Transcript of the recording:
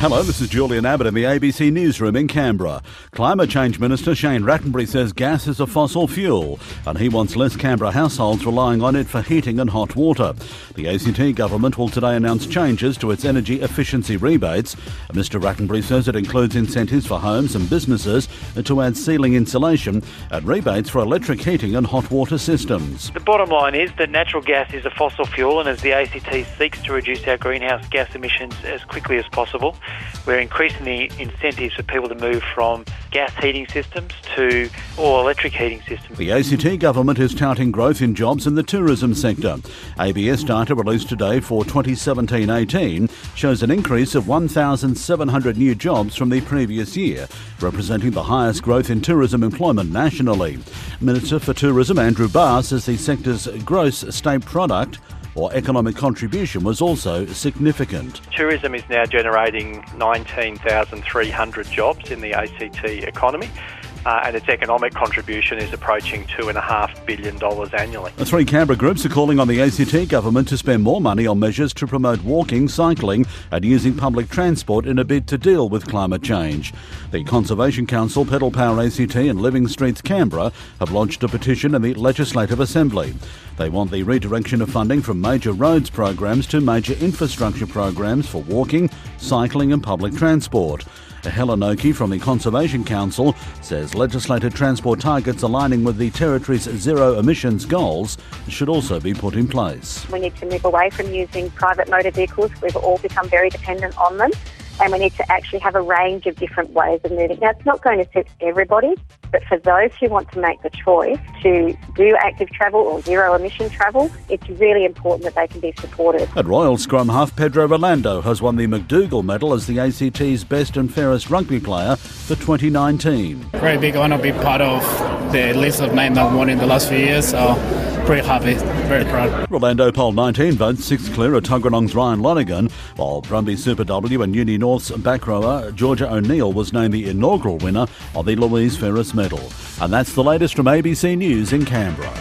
Hello, this is Julian Abbott in the ABC Newsroom in Canberra. Climate Change Minister Shane Rattenbury says gas is a fossil fuel and he wants less Canberra households relying on it for heating and hot water. The ACT government will today announce changes to its energy efficiency rebates. Mr Rattenbury says it includes incentives for homes and businesses to add ceiling insulation and rebates for electric heating and hot water systems. The bottom line is that natural gas is a fossil fuel and as the ACT seeks to reduce our greenhouse gas emissions as quickly as possible, we're increasing the incentives for people to move from gas heating systems to all electric heating systems. The ACT government is touting growth in jobs in the tourism sector. ABS data released today for 2017-18 shows an increase of 1,700 new jobs from the previous year, representing the highest growth in tourism employment nationally. Minister for Tourism Andrew Barr says the sector's gross state product or economic contribution was also significant. Tourism is now generating 19,300 jobs in the ACT economy uh, and its economic contribution is approaching $2.5 billion annually. The three Canberra groups are calling on the ACT government to spend more money on measures to promote walking, cycling, and using public transport in a bid to deal with climate change. The Conservation Council, Pedal Power ACT, and Living Streets Canberra have launched a petition in the Legislative Assembly. They want the redirection of funding from major roads programs to major infrastructure programs for walking, cycling, and public transport. Helen Oakey from the Conservation Council says legislated transport targets aligning with the Territory's zero emissions goals should also be put in place. We need to move away from using private motor vehicles. We've all become very dependent on them and we need to actually have a range of different ways of moving. Now, it's not going to suit everybody, but for those who want to make the choice to do active travel or zero emission travel, it's really important that they can be supported. At Royal Scrum half, Pedro Rolando has won the McDougall Medal as the ACT's best and fairest rugby player for 2019. Very big honour to be part of the list of nine that won in the last few years. So pretty happy, very proud. Rolando polled 19 votes, six clear of Tuggeranong's Ryan Lonergan, while Brumby Super W and Uni North's back rower Georgia O'Neill was named the inaugural winner of the Louise Ferris Medal. And that's the latest from ABC News in Canberra.